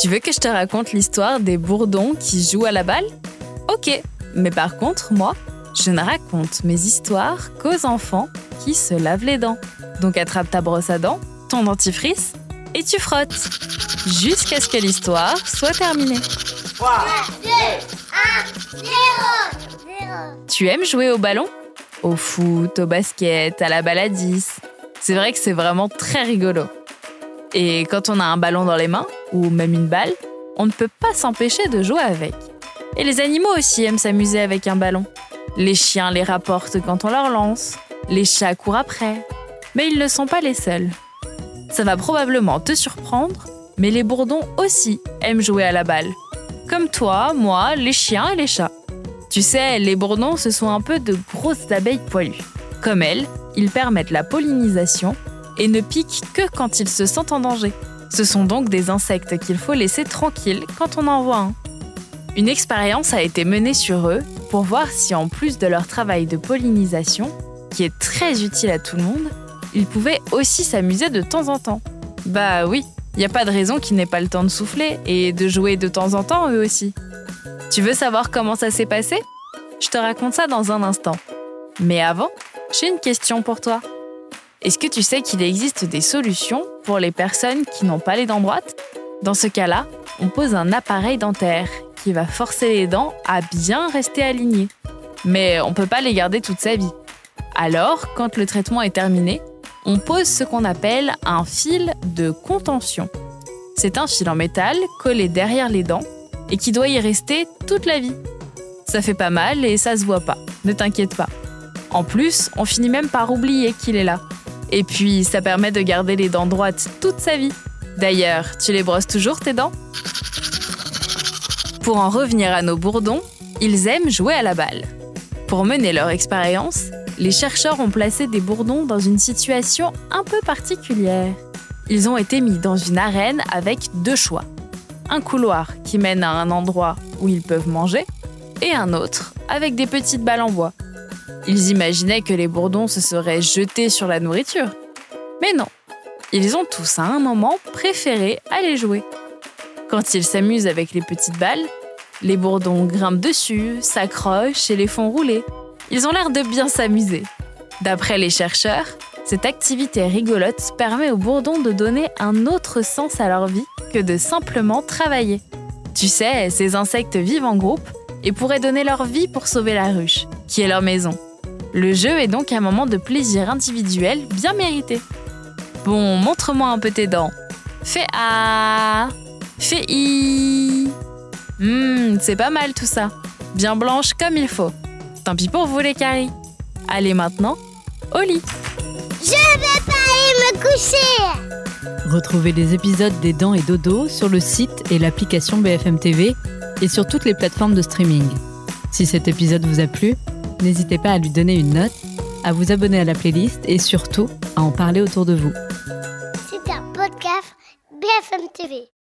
Tu veux que je te raconte l'histoire des bourdons qui jouent à la balle? Ok, mais par contre, moi, je ne raconte mes histoires qu'aux enfants qui se lavent les dents. Donc attrape ta brosse à dents, ton dentifrice, et tu frottes. Jusqu'à ce que l'histoire soit terminée. 3, 2, 1, 0, Tu aimes jouer au ballon? Au foot, au basket, à la baladis C'est vrai que c'est vraiment très rigolo. Et quand on a un ballon dans les mains, ou même une balle, on ne peut pas s'empêcher de jouer avec. Et les animaux aussi aiment s'amuser avec un ballon. Les chiens les rapportent quand on leur lance, les chats courent après. Mais ils ne sont pas les seuls. Ça va probablement te surprendre, mais les bourdons aussi aiment jouer à la balle. Comme toi, moi, les chiens et les chats. Tu sais, les bourdons, ce sont un peu de grosses abeilles poilues. Comme elles, ils permettent la pollinisation et ne piquent que quand ils se sentent en danger. Ce sont donc des insectes qu'il faut laisser tranquilles quand on en voit un. Une expérience a été menée sur eux pour voir si en plus de leur travail de pollinisation, qui est très utile à tout le monde, ils pouvaient aussi s'amuser de temps en temps. Bah oui, il n'y a pas de raison qu'ils n'aient pas le temps de souffler et de jouer de temps en temps eux aussi. Tu veux savoir comment ça s'est passé? Je te raconte ça dans un instant. Mais avant, j'ai une question pour toi. Est-ce que tu sais qu'il existe des solutions pour les personnes qui n'ont pas les dents droites? Dans ce cas-là, on pose un appareil dentaire qui va forcer les dents à bien rester alignées. Mais on ne peut pas les garder toute sa vie. Alors, quand le traitement est terminé, on pose ce qu'on appelle un fil de contention. C'est un fil en métal collé derrière les dents et qui doit y rester toute la vie. Ça fait pas mal et ça se voit pas, ne t'inquiète pas. En plus, on finit même par oublier qu'il est là. Et puis, ça permet de garder les dents droites toute sa vie. D'ailleurs, tu les brosses toujours tes dents? Pour en revenir à nos bourdons, ils aiment jouer à la balle. Pour mener leur expérience, les chercheurs ont placé des bourdons dans une situation un peu particulière. Ils ont été mis dans une arène avec deux choix. Un couloir qui mène à un endroit où ils peuvent manger et un autre avec des petites balles en bois. Ils imaginaient que les bourdons se seraient jetés sur la nourriture. Mais non, ils ont tous à un moment préféré aller jouer. Quand ils s'amusent avec les petites balles, les bourdons grimpent dessus, s'accrochent et les font rouler. Ils ont l'air de bien s'amuser. D'après les chercheurs, cette activité rigolote permet aux bourdons de donner un autre sens à leur vie que de simplement travailler. Tu sais, ces insectes vivent en groupe et pourraient donner leur vie pour sauver la ruche, qui est leur maison. Le jeu est donc un moment de plaisir individuel bien mérité. Bon, montre-moi un peu tes dents. Fais A. Fais I. Hum, c'est pas mal tout ça. Bien blanche comme il faut. Tant pis pour vous les caries. Allez maintenant, au lit. Je vais pas aller me coucher. Retrouvez les épisodes des Dents et Dodo sur le site et l'application BFM TV et sur toutes les plateformes de streaming. Si cet épisode vous a plu, n'hésitez pas à lui donner une note, à vous abonner à la playlist et surtout à en parler autour de vous. C'est un podcast BFM TV.